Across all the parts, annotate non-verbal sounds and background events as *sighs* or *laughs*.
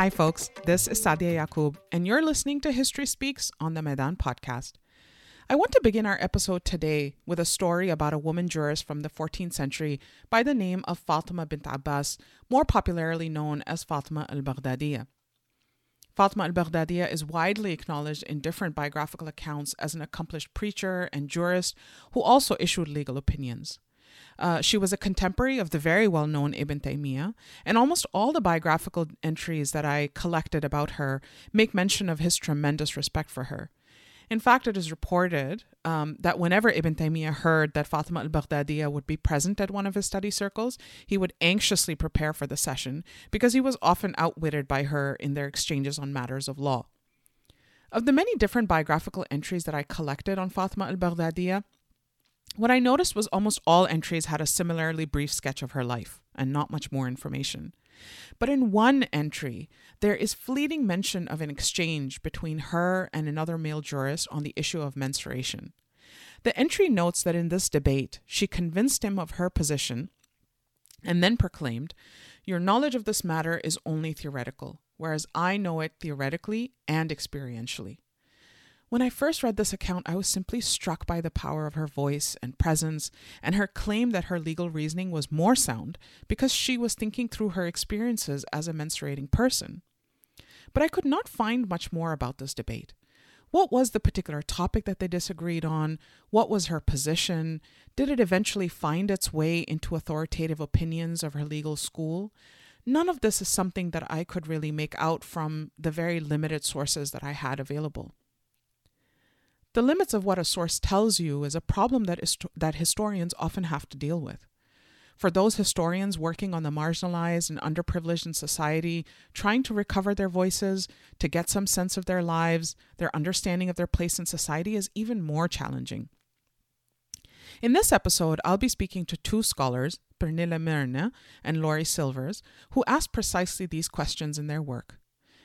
Hi, folks. This is Saadia Yacoob, and you're listening to History Speaks on the Maydan podcast. I want to begin our episode today with a story about a woman jurist from the 14th century by the name of Fatima bint Abbas, more popularly known as Fatima al Baghdadiya. Fatima al Baghdadiya is widely acknowledged in different biographical accounts as an accomplished preacher and jurist who also issued legal opinions. Uh, she was a contemporary of the very well known Ibn Taymiyyah, and almost all the biographical entries that I collected about her make mention of his tremendous respect for her. In fact, it is reported um, that whenever Ibn Taymiyyah heard that Fatima al Baghdadiya would be present at one of his study circles, he would anxiously prepare for the session because he was often outwitted by her in their exchanges on matters of law. Of the many different biographical entries that I collected on Fatima al Baghdadiya, what I noticed was almost all entries had a similarly brief sketch of her life and not much more information. But in one entry, there is fleeting mention of an exchange between her and another male jurist on the issue of menstruation. The entry notes that in this debate, she convinced him of her position and then proclaimed, Your knowledge of this matter is only theoretical, whereas I know it theoretically and experientially. When I first read this account, I was simply struck by the power of her voice and presence, and her claim that her legal reasoning was more sound because she was thinking through her experiences as a menstruating person. But I could not find much more about this debate. What was the particular topic that they disagreed on? What was her position? Did it eventually find its way into authoritative opinions of her legal school? None of this is something that I could really make out from the very limited sources that I had available. The limits of what a source tells you is a problem that, that historians often have to deal with. For those historians working on the marginalized and underprivileged in society, trying to recover their voices, to get some sense of their lives, their understanding of their place in society is even more challenging. In this episode, I'll be speaking to two scholars, Pernilla Myrne and Laury Silvers, who ask precisely these questions in their work.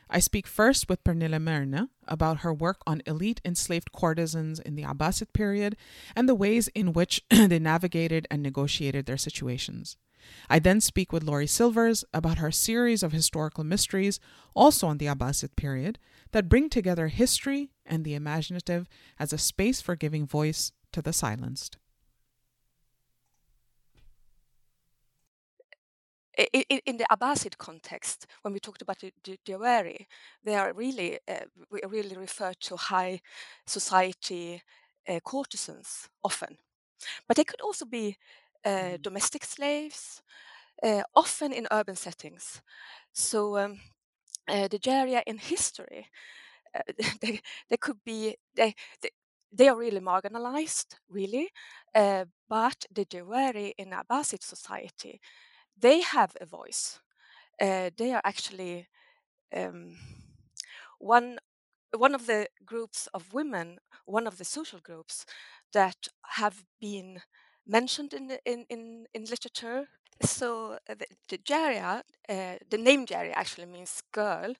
I speak first with Pernilla Myrne about her work on elite enslaved courtesans in the Abbasid period and the ways in which *clears throat* they navigated and negotiated their situations. I then speak with Laury Silvers about her series of historical mysteries, also on the Abbasid period, that bring together history and the imaginative as a space for giving voice to the silenced. In, the Abbasid context, when we talked about the, the Jawari, they are really uh, we really refer to high society uh, courtesans often, but they could also be uh, mm-hmm. domestic slaves, uh, often in urban settings. So um, uh, the Jaria in history, uh, *laughs* they, they could be they, they they are really marginalized, really, but the Jawari in Abbasid society they have a voice. Uh, they are actually um, one one of the groups of women, one of the social groups that have been mentioned in in in, in literature. So uh, the, the Jaria, uh, the name Jaria actually means girl.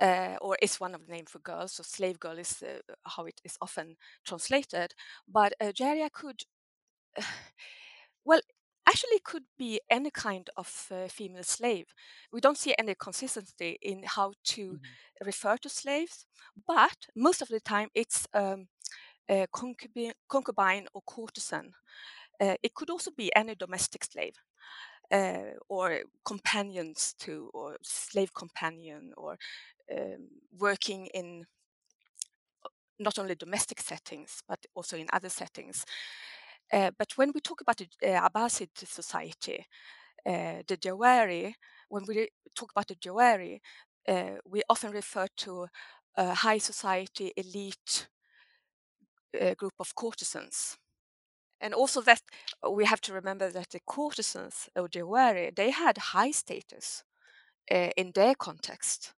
Uh, or is one of the names for girls. So slave girl is uh, how it is often translated. But uh, Jaria could, *sighs* well, actually could be any kind of uh, female slave. We don't see any consistency in how to mm-hmm. refer to slaves, but most of the time it's um, a concubine, concubine, or courtesan. Uh, it could also be any domestic slave. Uh, or companions to, or slave companion, or um, working in not only domestic settings but also in other settings. Uh, but when we talk about the uh, Abbasid society, uh, the Jawari, when we talk about the Jawari, we often refer to a high society elite group of courtesans. And also that we have to remember that the courtesans of Jawari, they had high status in their context.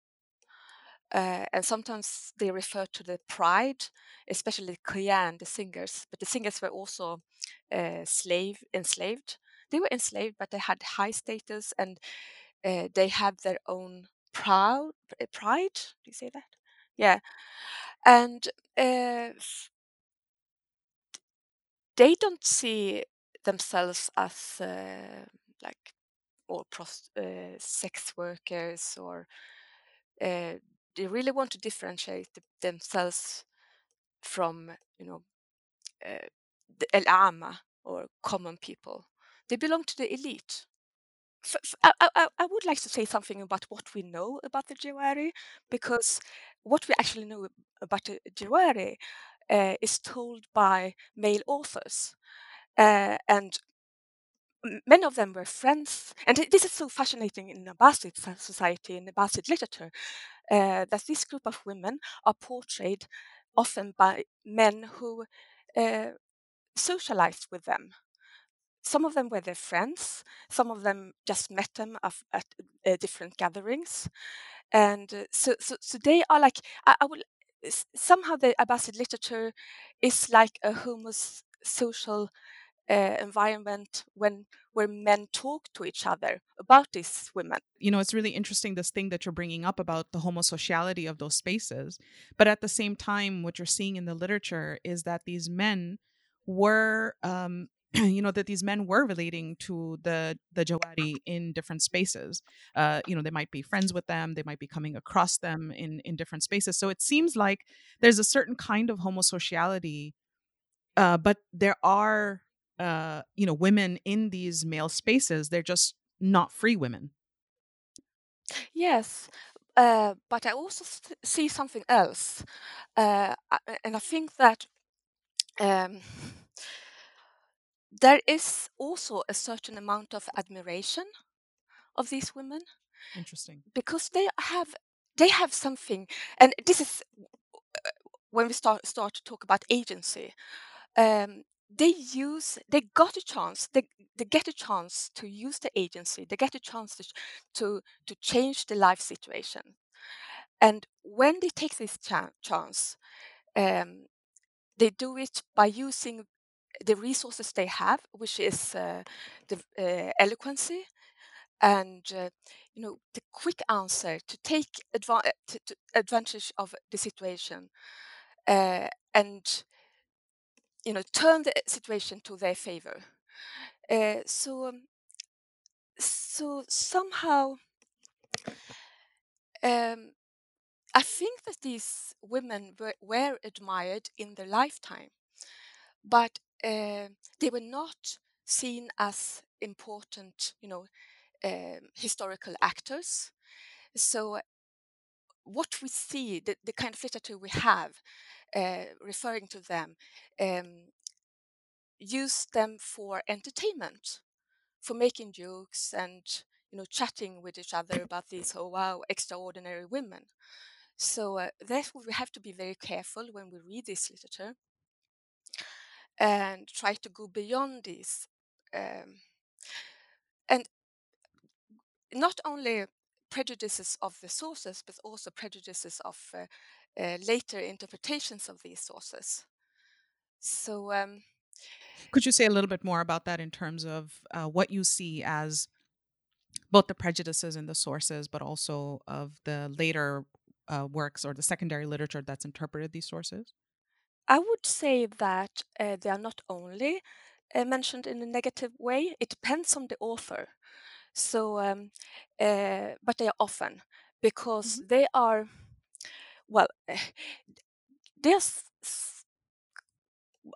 Uh, and sometimes they refer to the pride, especially qiyan, the singers. But the singers were also uh, slave enslaved. They were enslaved, but they had high status and uh, they had their own proud pride. Do you say that? Yeah, and uh, they don't see themselves as uh, like or prost- uh, sex workers or uh, they really want to differentiate themselves from, you know, uh, the El Ama or common people. They belong to the elite. I, I, I would like to say something about what we know about the Jawari, because what we actually know about the Jawari uh, is told by male authors. Uh, and many of them were friends. And this is so fascinating in Abbasid society, in Abbasid literature, uh, that this group of women are portrayed often by men who uh, socialized with them. Some of them were their friends. Some of them just met them at, at uh, different gatherings, and uh, so, so so they are like I, I will somehow the Abbasid literature is like a homosocial uh, environment when where men talk to each other about these women. You know, it's really interesting this thing that you're bringing up about the homosociality of those spaces, but at the same time, what you're seeing in the literature is that these men were um, *clears throat* you know that these men were relating to the the Jawari in different spaces. Uh, you know, they might be friends with them, they might be coming across them in in different spaces. So it seems like there's a certain kind of homosociality, uh, but there are uh, you know women in these male spaces. They're just not free women. Yes, uh, but I also see something else, uh, and I think that. Um, there is also a certain amount of admiration of these women interesting because they have they have something and this is uh, when we start start to talk about agency um, they use they got a chance they, they get a chance to use the agency they get a chance to to, to change the life situation. And when they take this chance um, they do it by using the resources they have, which is uh, the uh, eloquency and uh, you know the quick answer to take adva- uh, to, to advantage of the situation uh, and you know turn the situation to their favor. Uh, so um, so somehow. Um, I think that these women were, were admired in their lifetime, but uh, they were not seen as important, you know, uh, historical actors. So what we see, the, the kind of literature we have referring to them, um, use them for entertainment, for making jokes and you know chatting with each other about these oh wow extraordinary women. So uh, therefore we have to be very careful when we read this literature and try to go beyond this. Um, and not only prejudices of the sources, but also prejudices of uh, uh, later interpretations of these sources. So, um, could you say a little bit more about that in terms of uh, what you see as both the prejudices in the sources, but also of the later uh, works or the secondary literature that's interpreted these sources? I would say that uh, they are not only uh, mentioned in a negative way, it depends on the author. So, um, uh, but they are often because mm-hmm. they are, well, they are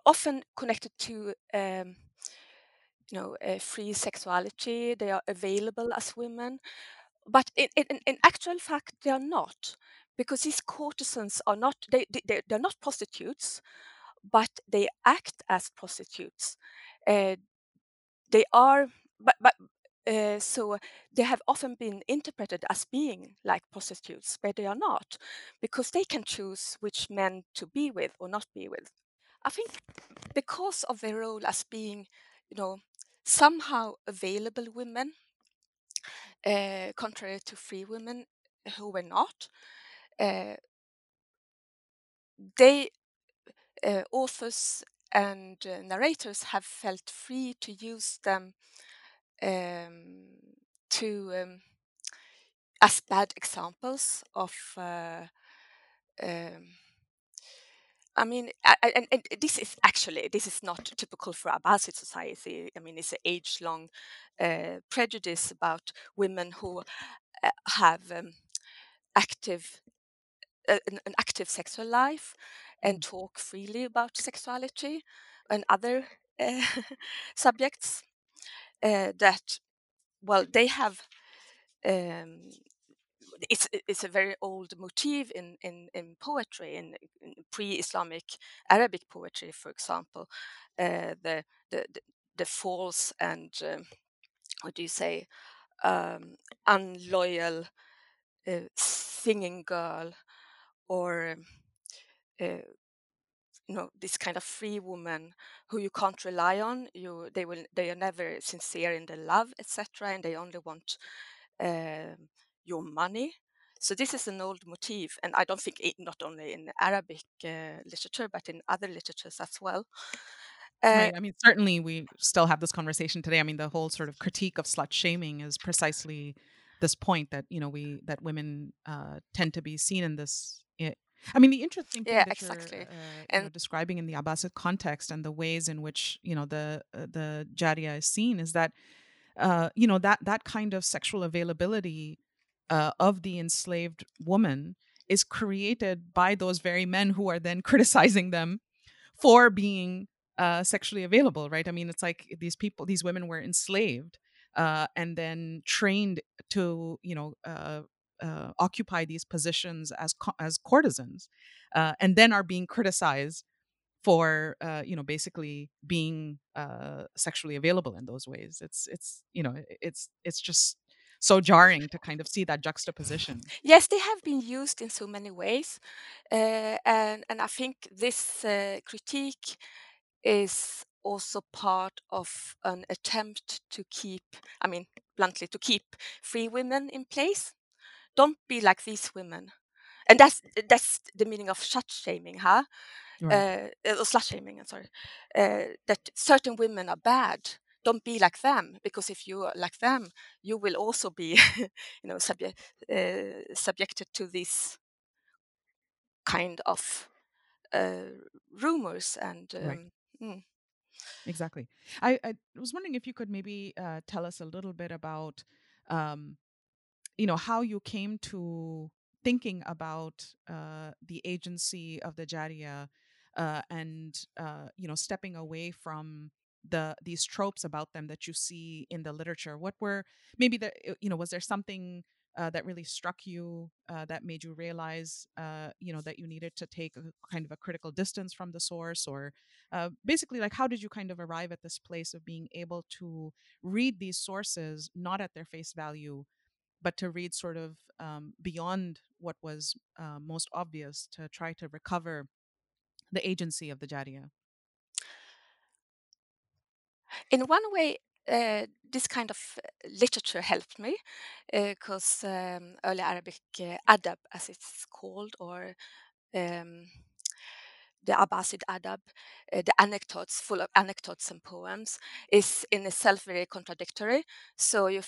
often connected to um, you know uh, free sexuality they are available as women but in, in, in actual fact they are not because these courtesans are not they, they they're not prostitutes but they act as prostitutes uh, they are but but uh, so they have often been interpreted as being like prostitutes, but they are not, because they can choose which men to be with or not be with. I think because of their role as being, you know, somehow available women, uh, contrary to free women who were not, uh, they uh, authors and narrators have felt free to use them um, to um, as bad examples of uh, um, I mean, and, and, this is actually this is not typical for Abbasid society. I mean, it's an age-long uh, prejudice about women who uh, have um, active an, an, active sexual life and Mm. talk freely about sexuality and other uh, *laughs* subjects uh, that well they have um, it's it's a very old motif in in, in poetry in, in pre-Islamic Arabic poetry, for example, uh, the, the the false and um, what do you say um, unloyal uh, singing girl or uh, you know this kind of free woman who you can't rely on you they will they are never sincere in their love etc and they only want um, your money. So this is an old motif and i don't think it, not only in arabic uh, literature but in other literatures as well. Uh, right i mean certainly we still have this conversation today. I mean the whole sort of critique of slut shaming is precisely this point that you know we that women uh, tend to be seen in this I mean, the interesting thing yeah, that exactly. you're uh, you know, describing in the Abbasid context and the ways in which you know the uh, the Jariya is seen is that uh, you know that that kind of sexual availability uh, of the enslaved woman is created by those very men who are then *laughs* criticizing them for being uh, sexually available, right? I mean, it's like these people, these women were enslaved uh, and then trained to, you know, uh, occupy these positions as as courtesans, uh, and then are being criticized for uh, you know basically being uh, sexually available in those ways. It's it's you know it's it's just so jarring to kind of see that juxtaposition. Yes, they have been used in so many ways, uh, and and I think this uh, critique is also part of an attempt to keep, I mean, bluntly, to keep free women in place. Don't be like these women, and that's that's the meaning of slut shaming, huh? Right. Uh, slut shaming. I'm sorry. Uh, that certain women are bad. Don't be like them because if you are like them, you will also be, *laughs* you know, subject uh, subjected to this kind of uh, rumors and. Um, right. Mm. Exactly. I, I, was wondering if you could maybe uh, tell us a little bit about, um, you know, how you came to thinking about uh, the agency of the Jariya uh, and, uh, you know, stepping away from the these tropes about them that you see in the literature. What were maybe the, you know, was there something uh, that really struck you uh, that made you realize uh, you know that you needed to take a kind of a critical distance from the source or basically like how did you kind of arrive at this place of being able to read these sources not at their face value but to read sort of um, beyond what was uh, most obvious to try to recover the agency of the Jariya in one way uh, this kind of literature helped me because uh, um, early Arabic uh, adab, as it's called, or um, the Abbasid adab, uh, the anecdotes, full of anecdotes and poems, is in itself very contradictory. So you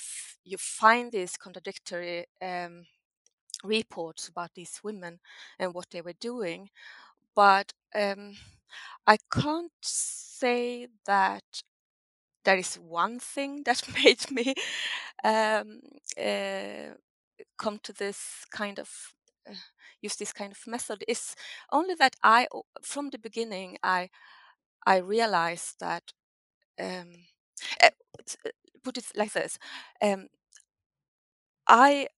you find these contradictory um, reports about these women and what they were doing, but um, I can't say that there is one thing *laughs* that made me um, uh, come to this kind of uh, use this kind of method is only that I, from the beginning, I I realized that um, uh, put it like this, um, I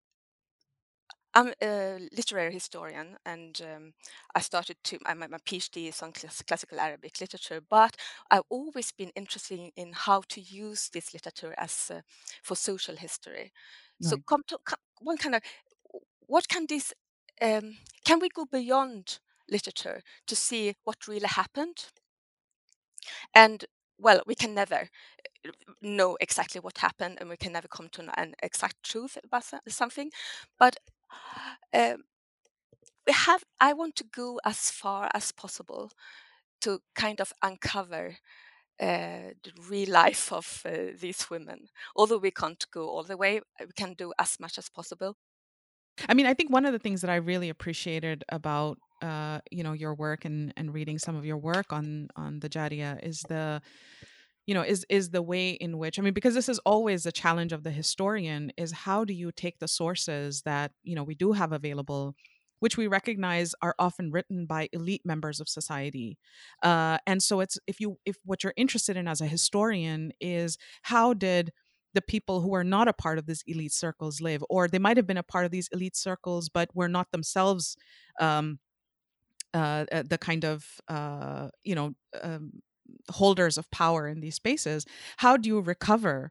I'm a literary historian, and um, I started to my, my PhD is on class, classical Arabic literature. But I've always been interested in how to use this literature as uh, for social history. So, come to come, one kind of what can this um, can we go beyond literature to see what really happened? And well, we can never uh, know exactly what happened, and we can never come to an exact truth about something. But um, we have i want to go as far as possible to kind of uncover uh, the real life of uh, these women although we can't go all the way we can do as much as possible i mean i think one of the things that i really appreciated about uh, you know your work and and reading some of your work on on the jariya is the you know is is the way in which i mean because this is always a challenge of the historian is how do you take the sources that you know we do have available which we recognize are often written by elite members of society. Uh, and so it's if you if what you're interested in as a historian is how did the people who are not a part of these elite circles live or they might have been a part of these elite circles but were not themselves um, uh, uh the kind of uh, you know um, holders of power in these spaces how do you recover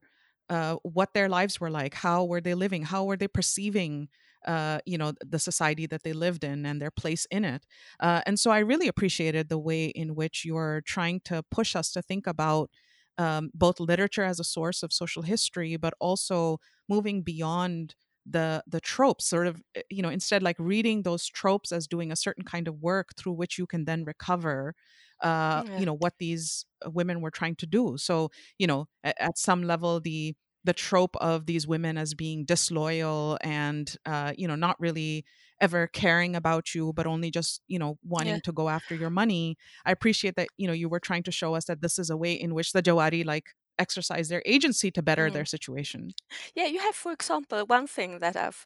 uh, what their lives were like? How were they living? How were they perceiving uh, you know the society that they lived in and their place in it? Uh, and so i really appreciated the way in which you're trying to push us to think about um, both literature as a source of social history but also moving beyond the the tropes sort of eh, you know instead like reading those tropes as doing a certain kind of work through which you can then recover uh Yeah. you know what these uh, women were trying to do so you know at, at some level the the trope of these women as being disloyal and uh you know not really ever caring about you but only just you know Yeah. wanting to go after your money i appreciate that you know you were trying to show us that this is a way in which the jawari like exercise their agency to better Mm. their situation Yeah, you have, for example, one thing that I've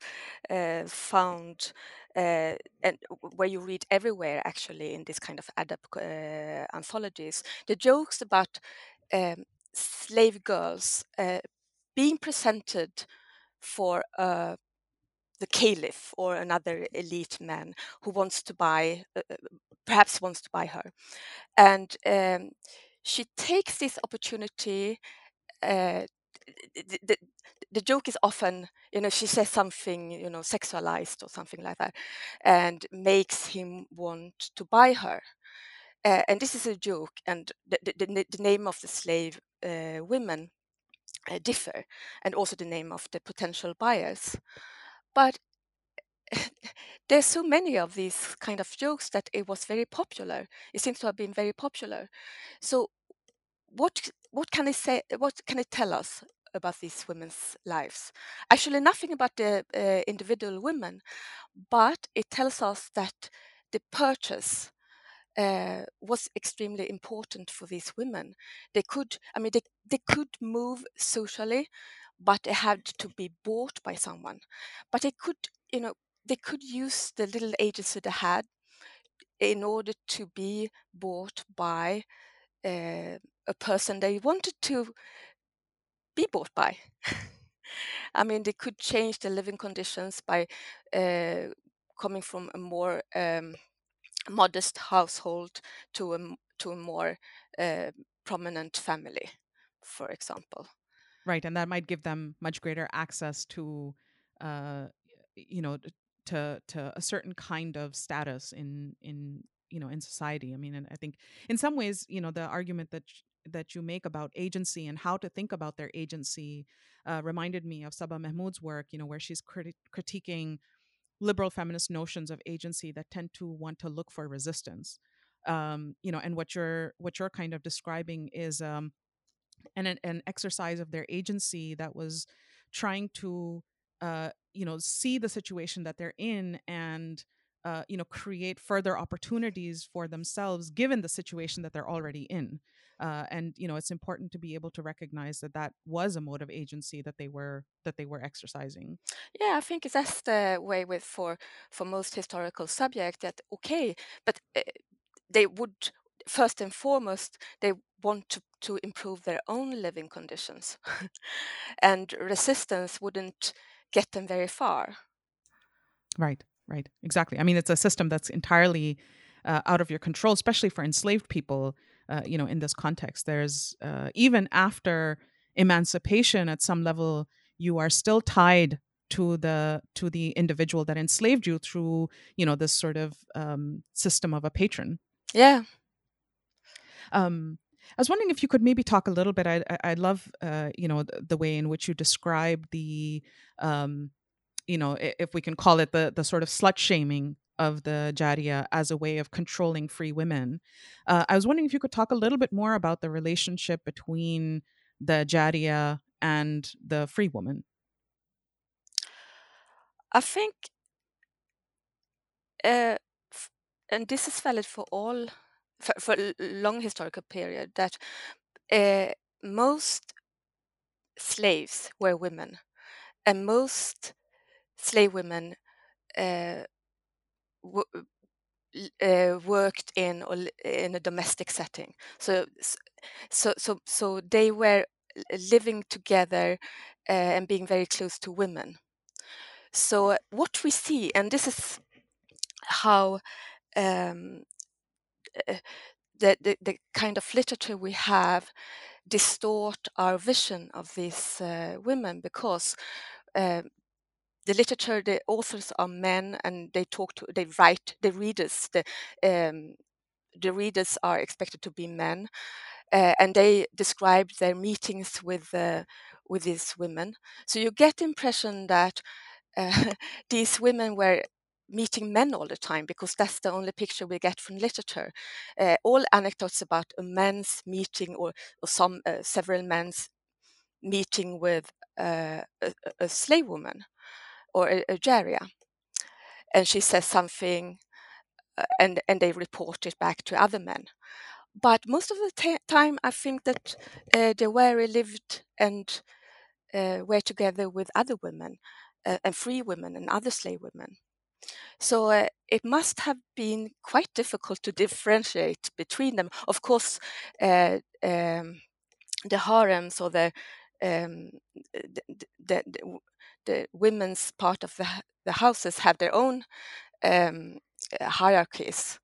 uh, found, uh, and where you read everywhere actually in this kind of adab uh, anthologies, the jokes about um, slave girls uh, being presented for uh, the caliph or another elite man who wants to buy, uh, uh, perhaps wants to buy her, and um, she takes this opportunity. Uh, the, the, the joke is often, you know, she says something, you know, sexualized or something like that, and makes him want to buy her. Uh, and this is a joke, and the, the, the, name of the slave uh, women uh, differ, and also the name of the potential buyers. But *laughs* there's so many of these kind of jokes that it was very popular. It seems to have been very popular. So, what what can it say? What can it tell us about these women's lives? Actually, nothing about the uh, individual women, but it tells us that the purchase uh, was extremely important for these women. They could, I mean, they, they could move socially, but it had to be bought by someone. But they could, you know, they could use the little agency they had in order to be bought by uh, a person they wanted to be bought by. *laughs* I mean, they could change their living conditions by uh, coming from a more um, modest household to a to a more uh, prominent family, for example. Right and that might give them much greater access to uh you know to to a certain kind of status in in you know in society i mean and i think in some ways you know the argument that that you make about agency and how to think about their agency uh, reminded me of Saba Mahmood's work, you know, where she's criti- critiquing liberal feminist notions of agency that tend to want to look for resistance. Um, you know, and what you're what you're kind of describing is um, an an exercise of their agency that was trying to uh, you know see the situation that they're in and uh, you know create further opportunities for themselves given the situation that they're already in. Uh, and you know it's important to be able to recognize that that was a mode of agency that they were that they were exercising. Yeah, I think that's the way with for for most historical subject that okay, but uh, they would first and foremost they want to, to improve their own living conditions, *laughs* and resistance wouldn't get them very far. Right, right, exactly. I mean, it's a system that's entirely uh, out of your control, especially for enslaved people. Uh, you know, in this context, there's uh, even after emancipation, at some level, you are still tied to the to the individual that enslaved you through you know this sort of um, system of a patron. Yeah. Um, I was wondering if you could maybe talk a little bit. I I, love uh, you know the, the, way in which you describe the um, you know, if we can call it the the sort of slut shaming of the Jariya as a way of controlling free women. Uh, I was wondering if you could talk a little bit more about the relationship between the Jariya and the free woman. I think, uh, and this is valid for all for, for a long historical period that uh, most slaves were women, and most slave women uh, uh, worked in or in a domestic setting. So, so, so, so they were living together and being very close to women. So what we see, and this is how um, the, the, the kind of literature we have distort our vision of these uh, women because uh, the literature, the authors are men, and they talk to, they write the readers. The um, the readers are expected to be men, uh, and they describe their meetings with uh, with these women. So you get the impression that uh, *laughs* these women were meeting men all the time because that's the only picture we get from literature. Uh, all anecdotes about a man's meeting or, or some uh, several men's meeting with uh, a, a, slave woman or a, a. And she says something uh, and, and they report it back to other men. But most of the t- time, I think that uh, Jawari lived and uh, were together with other women uh, and free women and other slave women. So uh, it must have been quite difficult to differentiate between them. Of course, uh, um, the harems or the, um, the, the, the, women's part of the, the houses have their own um, hierarchies.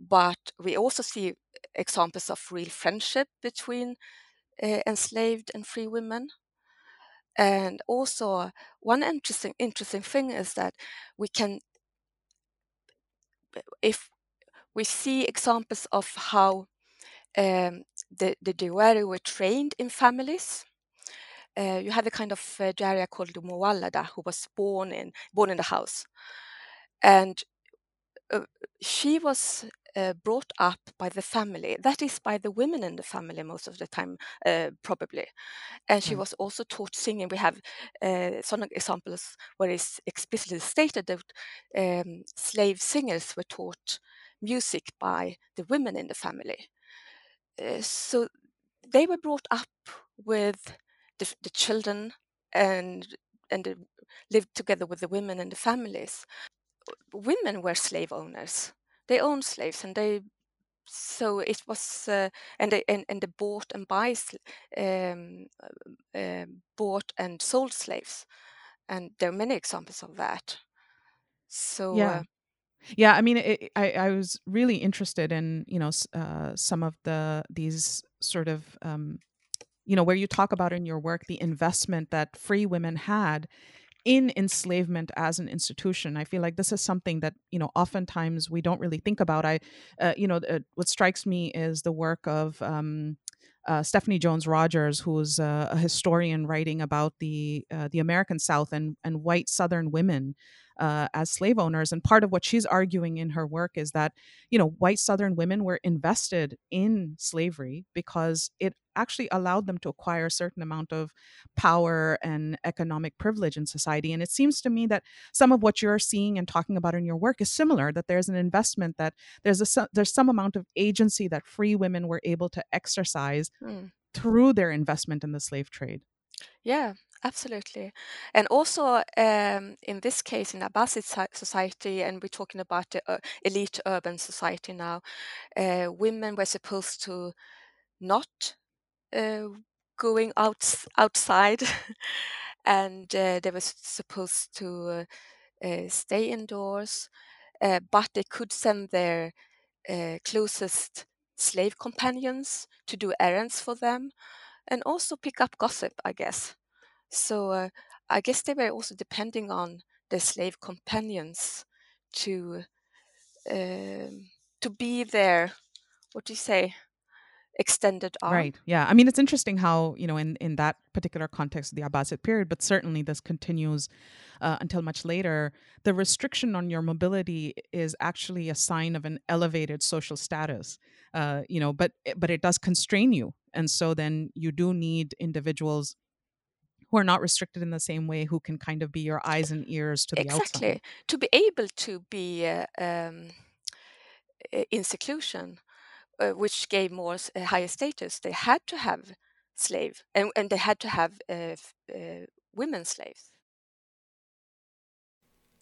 But we also see examples of real friendship between uh, enslaved and free women. And also, one interesting interesting thing is that we can, if we see examples of how um, the the Jawari were trained in families. Uh, you have a kind of uh, Jaria called Muwallada who was born in born in the house, and uh, she was uh, brought up by the family. That is, by the women in the family most of the time, uh, probably. And she was also taught singing. We have uh, some examples where it's explicitly stated that um, slave singers were taught music by the women in the family. Uh, so they were brought up with the, the children and and lived together with the women in the families women were slave owners. They owned slaves, and they so it was uh, and they and, and they bought and buy um, uh, bought and sold slaves, and there are many examples of that. So yeah. Uh, yeah, I mean, it, I I was really interested in you know uh, some of the these sort of um, you know where you talk about in your work the investment that free women had in enslavement as an institution i feel like this is something that you know oftentimes we don't really think about i uh, you know uh, what strikes me is the work of um, uh, Stephanie Jones Rogers, who's a, a, historian writing about the uh, the American South and and white Southern women uh, as slave owners. And part of what she's arguing in her work is that, you know, white Southern women were invested in slavery because it actually allowed them to acquire a certain amount of power and economic privilege in society. And it seems to me that some of what you're seeing and talking about in your work is similar. That there's an investment, that there's a there's some amount of agency that free women were able to exercise mm. through their investment in the slave trade. Yeah, absolutely. And also, um, in this case, in Abbasid society, and we're talking about the uh, elite urban society now, uh, women were supposed to not uh, going out outside, *laughs* and uh, they were supposed to uh, stay indoors, uh, but they could send their closest slave companions to do errands for them and also pick up gossip, I guess. So uh, I guess they were also depending on their slave companions to um, to be there. What do you say? Extended arm. Right. Yeah. I mean, it's interesting how you know in in that particular context of the Abbasid period, but certainly this continues uh, until much later. The restriction on your mobility is actually a sign of an elevated social status. Uh, you know, but but it does constrain you, and so then you do need individuals who are not restricted in the same way who can kind of be your eyes and ears to the exactly outside. Exactly. To be able to be uh, um, in seclusion uh, which gave more uh, higher status they had to have slave, and, and they had to have uh, uh, women slaves.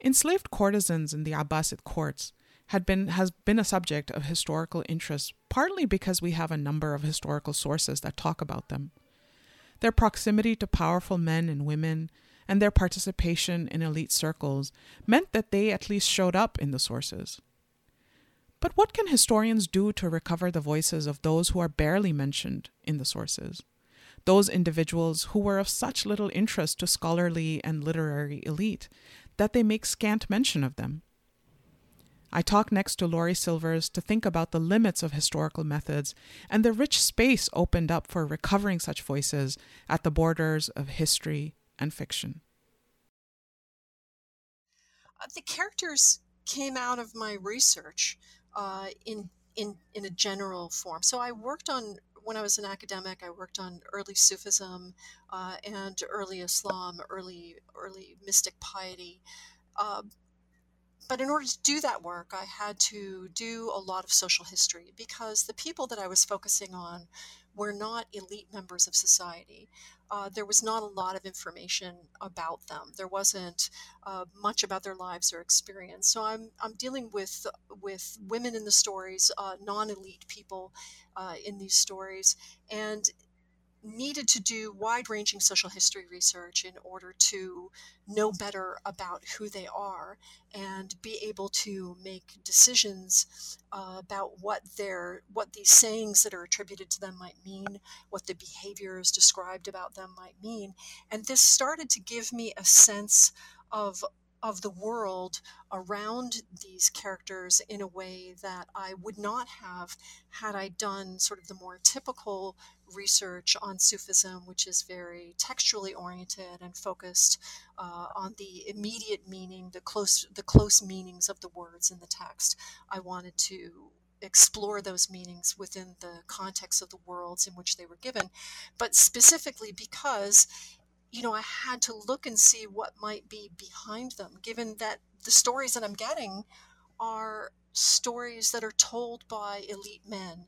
Enslaved courtesans in the Abbasid courts had been has been a subject of historical interest partly because we have a number of historical sources that talk about them. Their proximity to powerful men and women and their participation in elite circles meant that they at least showed up in the sources. But what can historians do to recover the voices of those who are barely mentioned in the sources? Those individuals who were of such little interest to scholarly and literary elite that they make scant mention of them. I talk next to Laury Silvers to think about the limits of historical methods and the rich space opened up for recovering such voices at the borders of history and fiction. Uh, the characters came out of my research uh, in, in, in a general form. So I worked on when I was an academic, I worked on early Sufism uh, and early Islam, early early mystic piety. Uh, but in order to do that work, I had to do a lot of social history because the people that I was focusing on were not elite members of society. Uh, there was not a lot of information about them. There wasn't uh, much about their lives or experience. So I'm, I'm dealing with with women in the stories, uh, non-elite people uh, in these stories, and needed to do wide ranging social history research in order to know better about who they are and be able to make decisions uh, about what their what these sayings that are attributed to them might mean what the behaviors described about them might mean. And this started to give me a sense of of the world around these characters in a way that I would not have had I done sort of the more typical research on Sufism, which is very textually oriented and focused uh, on the immediate meaning, the close the close meanings of the words in the text. I wanted to explore those meanings within the context of the worlds in which they were given, but specifically because you know, I had to look and see what might be behind them, given that the stories that I'm getting are stories that are told by elite men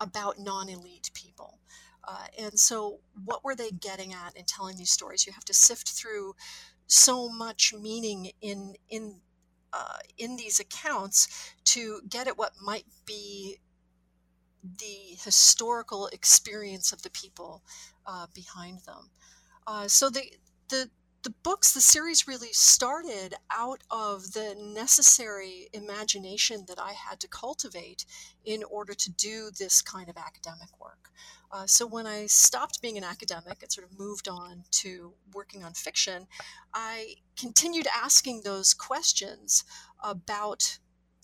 about non elite people. Uh, and so, what were they getting at in telling these stories? You have to sift through so much meaning in in uh, in these accounts to get at what might be the historical experience of the people uh, behind them. Uh, so the the the books, the series really started out of the necessary imagination that I had to cultivate in order to do this kind of academic work. Uh, so when I stopped being an academic and sort of moved on to working on fiction, I continued asking those questions about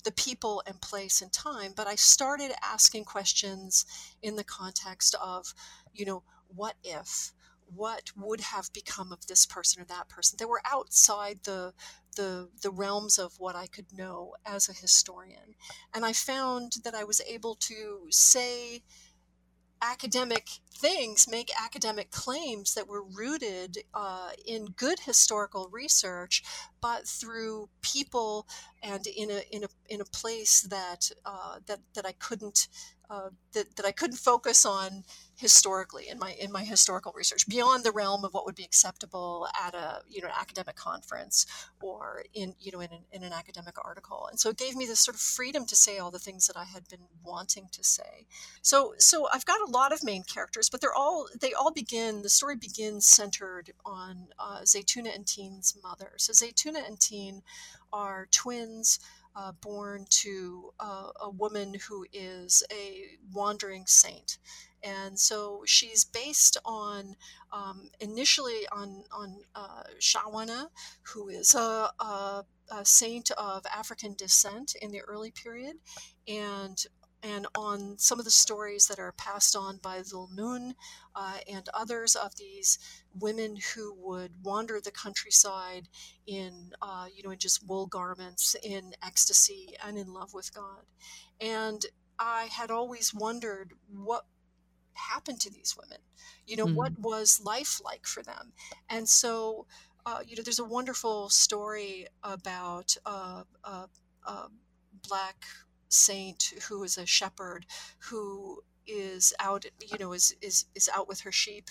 the people and place and time, but I started asking questions in the context of, you know, what if? What would have become of this person or that person. They were outside the the the realms of what I could know as a historian. And I found that I was able to say academic things, make academic claims that were rooted uh, in good historical research, but through people and in a in a in a place that uh, that that I couldn't uh, that, that I couldn't focus on historically in my in my historical research beyond the realm of what would be acceptable at a you know academic conference or in you know in an, in an academic article. And so it gave me this sort of freedom to say all the things that I had been wanting to say. So so I've got a lot of main characters but they're all they all begin the story begins centered on uh, Zaytuna and Tein's mother. So Zaytuna and Tein are twins uh, born to uh, a woman who is a wandering saint. And so she's based on um, initially on on uh, Shawana, who is a, a, a, saint of African descent in the early period, and and on some of the stories that are passed on by Zulnun uh, and others of these women who would wander the countryside in, uh, you know, in just wool garments, in ecstasy, and in love with God. And I had always wondered what happened to these women. You know, mm. what was life like for them? And so, uh, you know, there's a wonderful story about black saint who is a shepherd who is out, you know, is is is out with her sheep,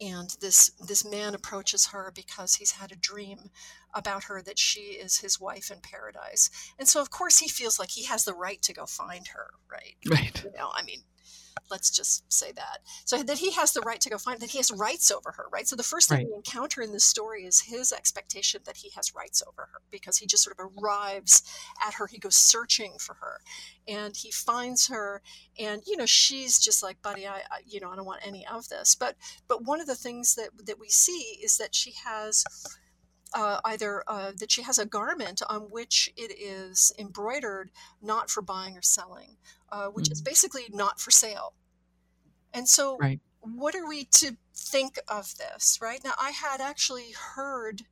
and this this man approaches her because he's had a dream about her that she is his wife in paradise, and so of course he feels like he has the right to go find her, right? Right. You know, I mean, let's just say that. So that he has the right to go find that he has rights over her, right? So the first thing right. we encounter in this story is his expectation that he has rights over her because he just sort of arrives at her. He goes searching for her, and he finds her, and you know she's just like, buddy, I, I you know I don't want any of this. But but one of the things that that we see is that she has. Uh, either uh, that she has a garment on which it is embroidered not for buying or selling, uh, which mm-hmm. is basically not for sale. And so, right. what are we to think of this, right? Now, I had actually heard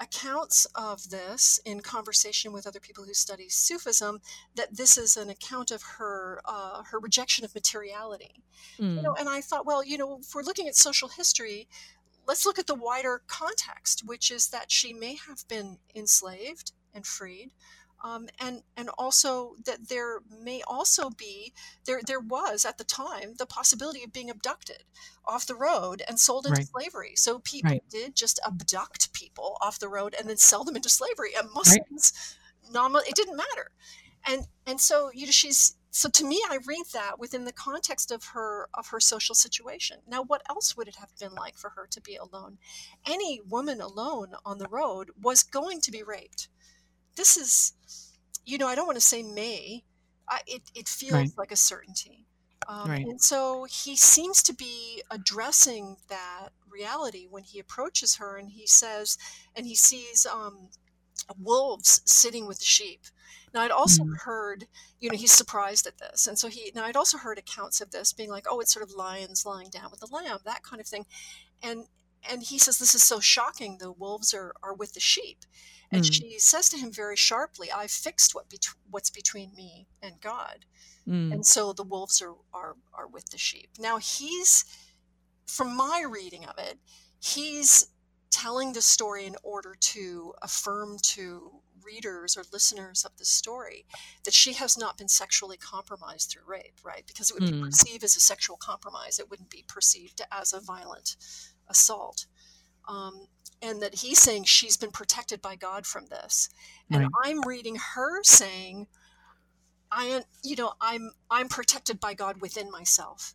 accounts of this in conversation with other people who study Sufism that this is an account of her uh, her rejection of materiality. Mm. You know, and I thought, well, you know, if we're looking at social history, let's look at the wider context, which is that she may have been enslaved and freed, um, and and also that there may also be there there was at the time the possibility of being abducted off the road and sold into right. slavery. So people right. did just abduct people off the road and then sell them into slavery. And Muslims, right. it didn't matter. And and so you know she's so to me I read that within the context of her of her social situation. Now what else would it have been like for her to be alone? Any woman alone on the road was going to be raped this is, you know, I don't want to say may. I, it, it feels right. like a certainty. Um, right. And so he seems to be addressing that reality when he approaches her and he says, and he sees um, wolves sitting with the sheep. Now, I'd also mm. heard, you know, he's surprised at this. And so he, now I'd also heard accounts of this being like, oh, it's sort of lions lying down with the lamb, that kind of thing. And, and he says, this is so shocking. The wolves are, are with the sheep. And mm. she says to him very sharply, I've fixed what bet- what's between me and God. Mm. And so the wolves are, are, are with the sheep. Now he's, from my reading of it, he's telling the story in order to affirm to readers or listeners of the story that she has not been sexually compromised through rape, right? Because it would mm. be perceived as a sexual compromise. It wouldn't be perceived as a violent assault. Um, and that he's saying she's been protected by God from this. And right. I'm reading her saying, I, you know, I'm I'm protected by God within myself.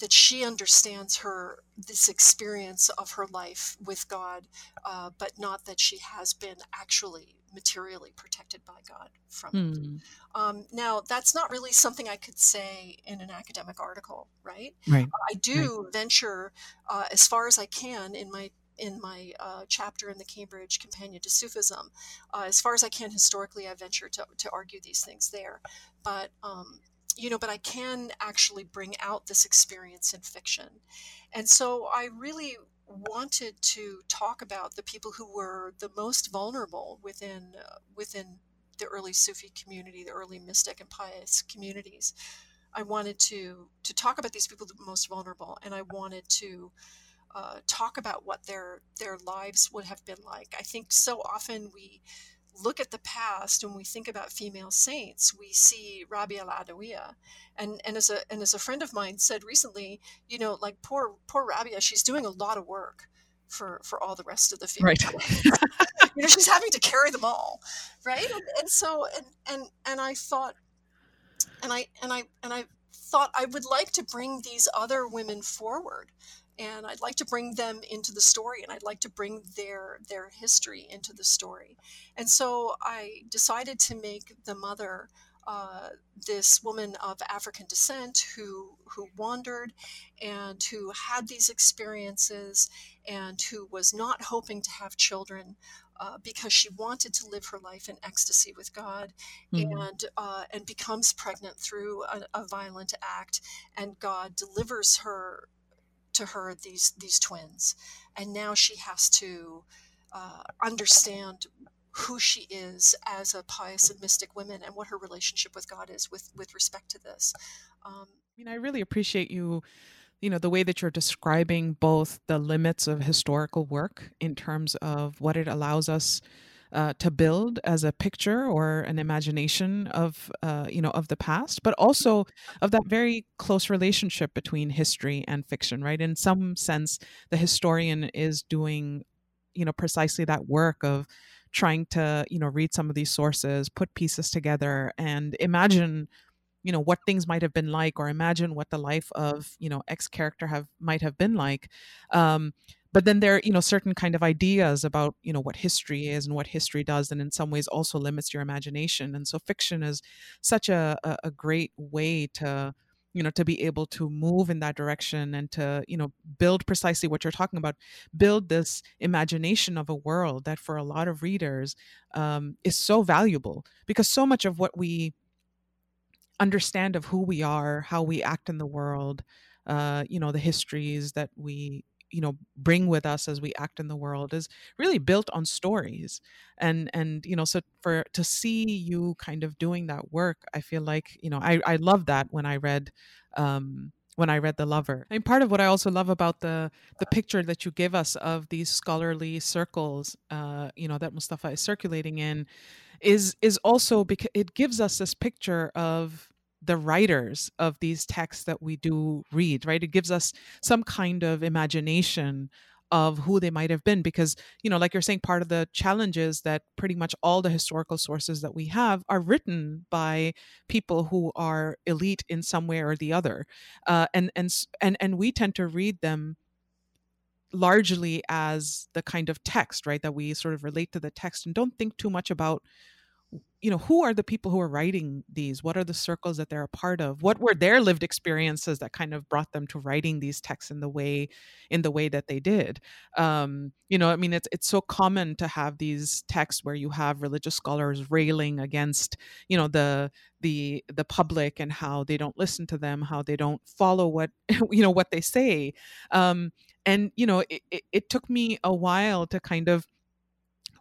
That she understands her this experience of her life with God, uh, but not that she has been actually materially protected by God from it. Hmm. Um, now, that's not really something I could say in an academic article, right? Right. I do right. venture uh, as far as I can in my in my uh, chapter in the Cambridge Companion to Sufism. Uh, as far as I can historically, I venture to, to argue these things there. But, um, you know, but I can actually bring out this experience in fiction. And so I really wanted to talk about the people who were the most vulnerable within uh, within the early Sufi community, the early mystic and pious communities. I wanted to to talk about these people the most vulnerable, and I wanted to uh, talk about what their their lives would have been like. I think so often we look at the past when we think about female saints, we see Rabia al-Adawiya. And and as a and as a friend of mine said recently, you know, like poor poor Rabia, she's doing a lot of work for for all the rest of the female. Right. *laughs* you know, she's having to carry them all, right? And, and so and and and I thought, and I and I and I thought I would like to bring these other women forward and I'd like to bring them into the story and I'd like to bring their their history into the story. And so I decided to make the mother uh, this woman of African descent who who wandered and who had these experiences and who was not hoping to have children uh, because she wanted to live her life in ecstasy with God, mm-hmm. and uh, and becomes pregnant through a, a, violent act, and God delivers her to her these these twins, and now she has to uh, understand who she is as a pious and mystic woman and what her relationship with God is with with respect to this. Um, I mean, I really appreciate you you know the way that you're describing both the limits of historical work in terms of what it allows us uh, to build as a picture or an imagination of uh, you know of the past, but also of that very close relationship between history and fiction. Right, in some sense, the historian is doing you know precisely that work of trying to you know read some of these sources put pieces together and imagine you know what things might have been like or imagine what the life of you know x character have might have been like um, but then there are you know certain kind of ideas about you know what history is and what history does and in some ways also limits your imagination. And so fiction is such a, a, a great way to you know to be able to move in that direction and to you know build precisely what you're talking about build this imagination of a world that for a lot of readers um, is so valuable because so much of what we understand of who we are how we act in the world uh, you know the histories that we you know bring with us as we act in the world is really built on stories and and you know so for to see you kind of doing that work i feel like you know i i love that when i read um when I read The Lover. And part of what I also love about the the picture that you give us of these scholarly circles, uh, you know, that Mustafa is circulating in, is is also because it gives us this picture of the writers of these texts that we do read, right? It gives us some kind of imagination of who they might have been because you know like you're saying part of the challenge is that pretty much all the historical sources that we have are written by people who are elite in some way or the other uh, and and and and we tend to read them largely as the kind of text right that we sort of relate to the text and don't think too much about you know who are the people who are writing these? What are the circles that they're a part of? What were their lived experiences that kind of brought them to writing these texts in the way in the way that they did? Um, you know i mean it's it's so common to have these texts where you have religious scholars railing against you know the the the public and how they don't listen to them how they don't follow what *laughs* you know what they say. Um, and you know it, it, it took me a while to kind of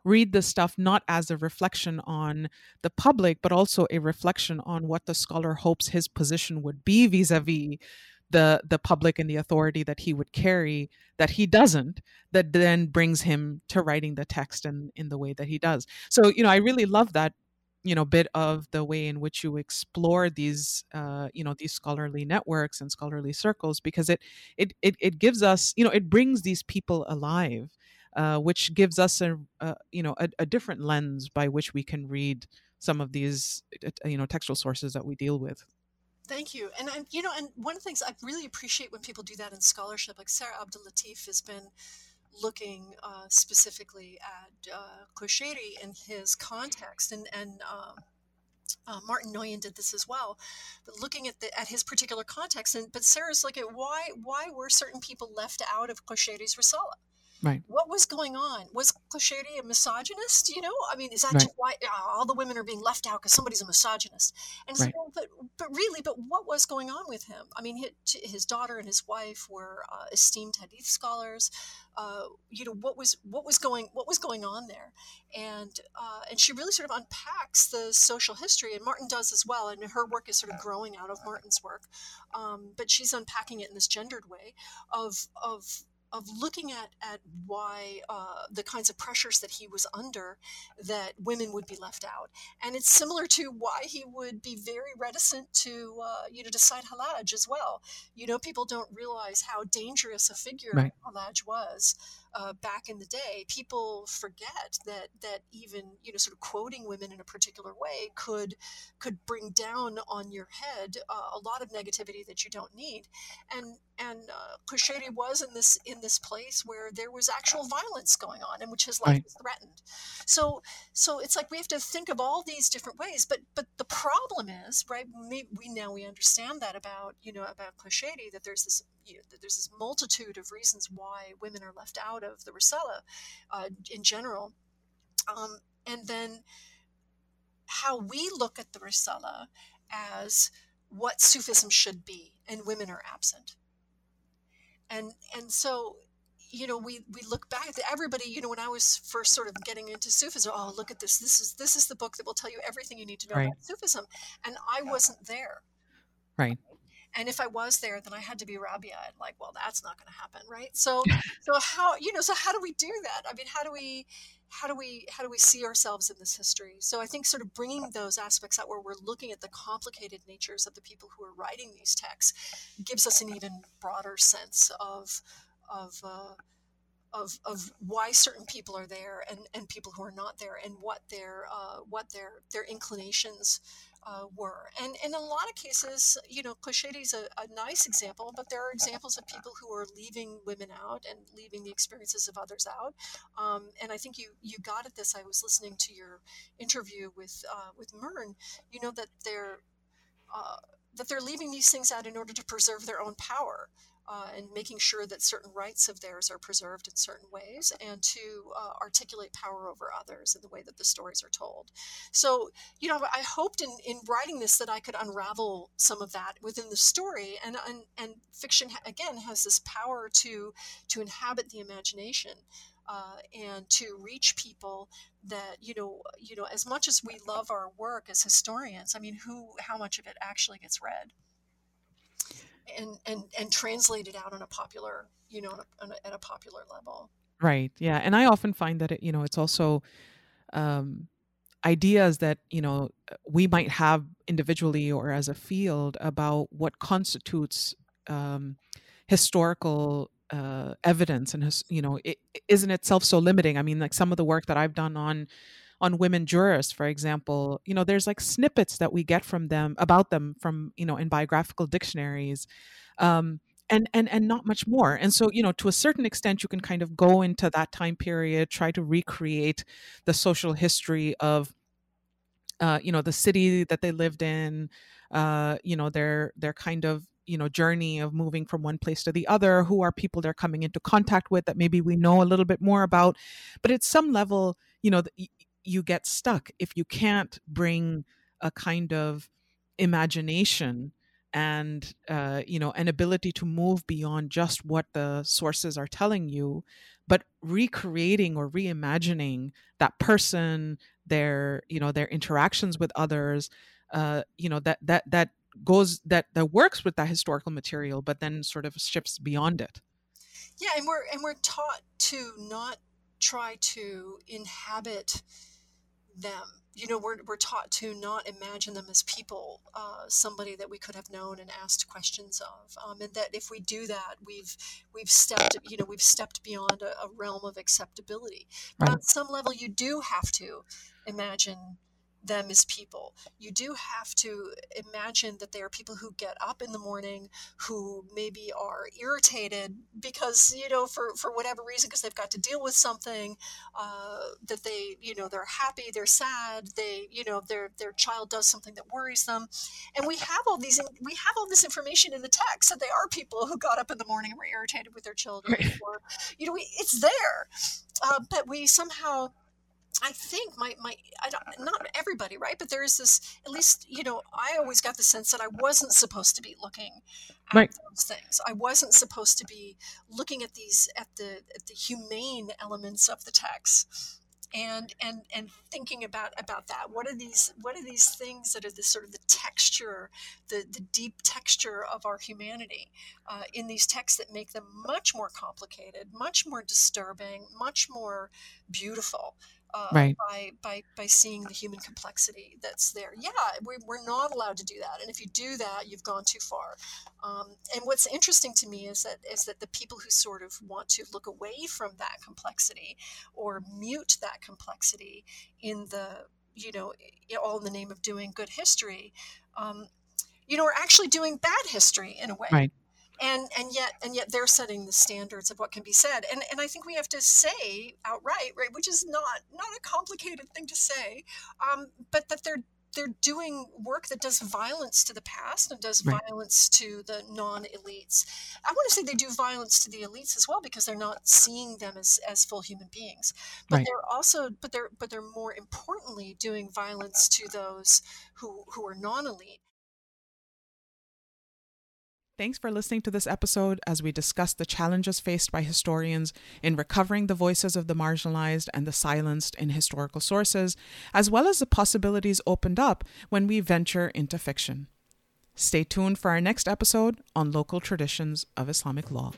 read this stuff not as a reflection on the public, but also a reflection on what the scholar hopes his position would be vis-a-vis the the public and the authority that he would carry that he doesn't that then brings him to writing the text in in the way that he does. So you know i really love that you know bit of the way in which you explore these uh, you know these scholarly networks and scholarly circles because it, it it it gives us you know it brings these people alive uh, which gives us a, a you know a, a, different lens by which we can read some of these you know textual sources that we deal with. Thank you, and, and you know, and one of the things I really appreciate when people do that in scholarship, like Sarah Abdul Latif has been looking uh, specifically at uh, in his context, and and um, uh, Martin Nguyen did this as well, but looking at the at his particular context. And but Sarah's like, why why were certain people left out of Qushayri's Risala? Right. What was going on? Was Qushayri a misogynist? You know, I mean, is that right. why all the women are being left out because somebody's a misogynist? And right. so, but but really, but what was going on with him? I mean, his, his daughter and his wife were uh, esteemed hadith scholars. Uh, you know, what was what was going what was going on there? And uh, and she really sort of unpacks the social history, and Martin does as well. And her work is sort of growing out of Martin's work, um, but she's unpacking it in this gendered way of of of looking at at why uh, the kinds of pressures that he was under that women would be left out. And it's similar to why he would be very reticent to uh, you know decide Hallaj as well. You know people don't realize how dangerous a figure right. Hallaj was uh, back in the day, people forget that that even you know sort of quoting women in a particular way could could bring down on your head uh, a lot of negativity that you don't need, and and uh, was in this in this place where there was actual violence going on, and which his life right. was threatened. So so it's like we have to think of all these different ways, but but the problem is right. We, we now we understand that about you know about Qushayri that there's this you know, there's this multitude of reasons why women are left out of the Risala uh, in general. Um, and then how we look at the Risala as what Sufism should be, and women are absent. And and so you know we we look back at everybody you know when i was first sort of getting into sufism oh look at this this is this is the book that will tell you everything you need to know right. about sufism and i wasn't there right and if I was there, then I had to be Rabia. And like, well, that's not going to happen, right? So, so how you know, so how do we do that? I mean, how do we, how do we how do we see ourselves in this history so i think sort of bringing those aspects out where we're looking at the complicated natures of the people who are writing these texts gives us an even broader sense of of uh, of, of why certain people are there and, and people who are not there and what their uh, what their their inclinations uh, were. And, and in a lot of cases, you know, Qushayri is a, a, nice example, but there are examples of people who are leaving women out and leaving the experiences of others out. Um, and I think you you got at this. I was listening to your interview with uh, with Myrne. You know that they're uh, that they're leaving these things out in order to preserve their own power uh, and making sure that certain rights of theirs are preserved in certain ways and to uh, articulate power over others in the way that the stories are told. So, you know, I hoped in, in writing this that I could unravel some of that within the story. And, and, and fiction, again, has this power to, to inhabit the imagination. Uh, and to reach people that you know you know as much as we love our work as historians i mean who how much of it actually gets read and and and translate it out on a popular you know on a, at a popular level. Right yeah and i often find that it you know it's also um ideas that you know we might have individually or as a field about what constitutes um historical uh, evidence and you know isn't itself so limiting. I mean like some of the work that i've done on on women jurists, for example, you know, there's like snippets that we get from them about them from, you know, in biographical dictionaries. Um, and and and not much more and so you know to a certain extent you can kind of go into that time period try to recreate the social history of uh, you know the city that they lived in uh, you know their their kind of you know journey of moving from one place to the other who are people they're coming into contact with that maybe we know a little bit more about but at some level you know you get stuck if you can't bring a kind of imagination and uh, you know an ability to move beyond just what the sources are telling you but recreating or reimagining that person their you know their interactions with others uh, you know that that that goes that that works with that historical material but then sort of shifts beyond it. Yeah and we're and we're taught to not try to inhabit them. You know, we're, we're taught to not imagine them as people, uh, somebody that we could have known and asked questions of, um, and that if we do that, we've we've stepped, you know, we've stepped beyond a, a realm of acceptability. But right. on some level, you do have to imagine them as people. You do have to imagine that they are people who get up in the morning, who maybe are irritated because, you know, for, for whatever reason, because they've got to deal with something, uh, that they, you know, they're happy, they're sad, they, you know, their, their child does something that worries them. And we have all these, we have all this information in the text that they are people who got up in the morning and were irritated with their children. Or, you know, we, it's there. Uh, but we somehow I think my my I don't, not everybody right, but there is this at least you know I always got the sense that I wasn't supposed to be looking at right. those things. I wasn't supposed to be looking at these at the at the humane elements of the text and and and thinking about about that what are these what are these things that are the sort of the texture the the deep texture of our humanity uh, in these texts that make them much more complicated much more disturbing much more beautiful uh, right. by, by by seeing the human complexity that's there. Yeah, we, we're not allowed to do that, and if you do that, you've gone too far. Um, and what's interesting to me is that is that the people who sort of want to look away from that complexity or mute that complexity in the you know all in the name of doing good history. Um, you know, are actually doing bad history in a way. Right and and yet and yet they're setting the standards of what can be said and and i think we have to say outright right which is not not a complicated thing to say um, but that they're they're doing work that does violence to the past and does right. violence to the non-elites. I want to say they do violence to the elites as well because they're not seeing them as, as full human beings. But right. they're also but they're but they're more importantly doing violence to those who who are non-elite Thanks for listening to this episode as we discuss the challenges faced by historians in recovering the voices of the marginalized and the silenced in historical sources, as well as the possibilities opened up when we venture into fiction. Stay tuned for our next episode on local traditions of Islamic law.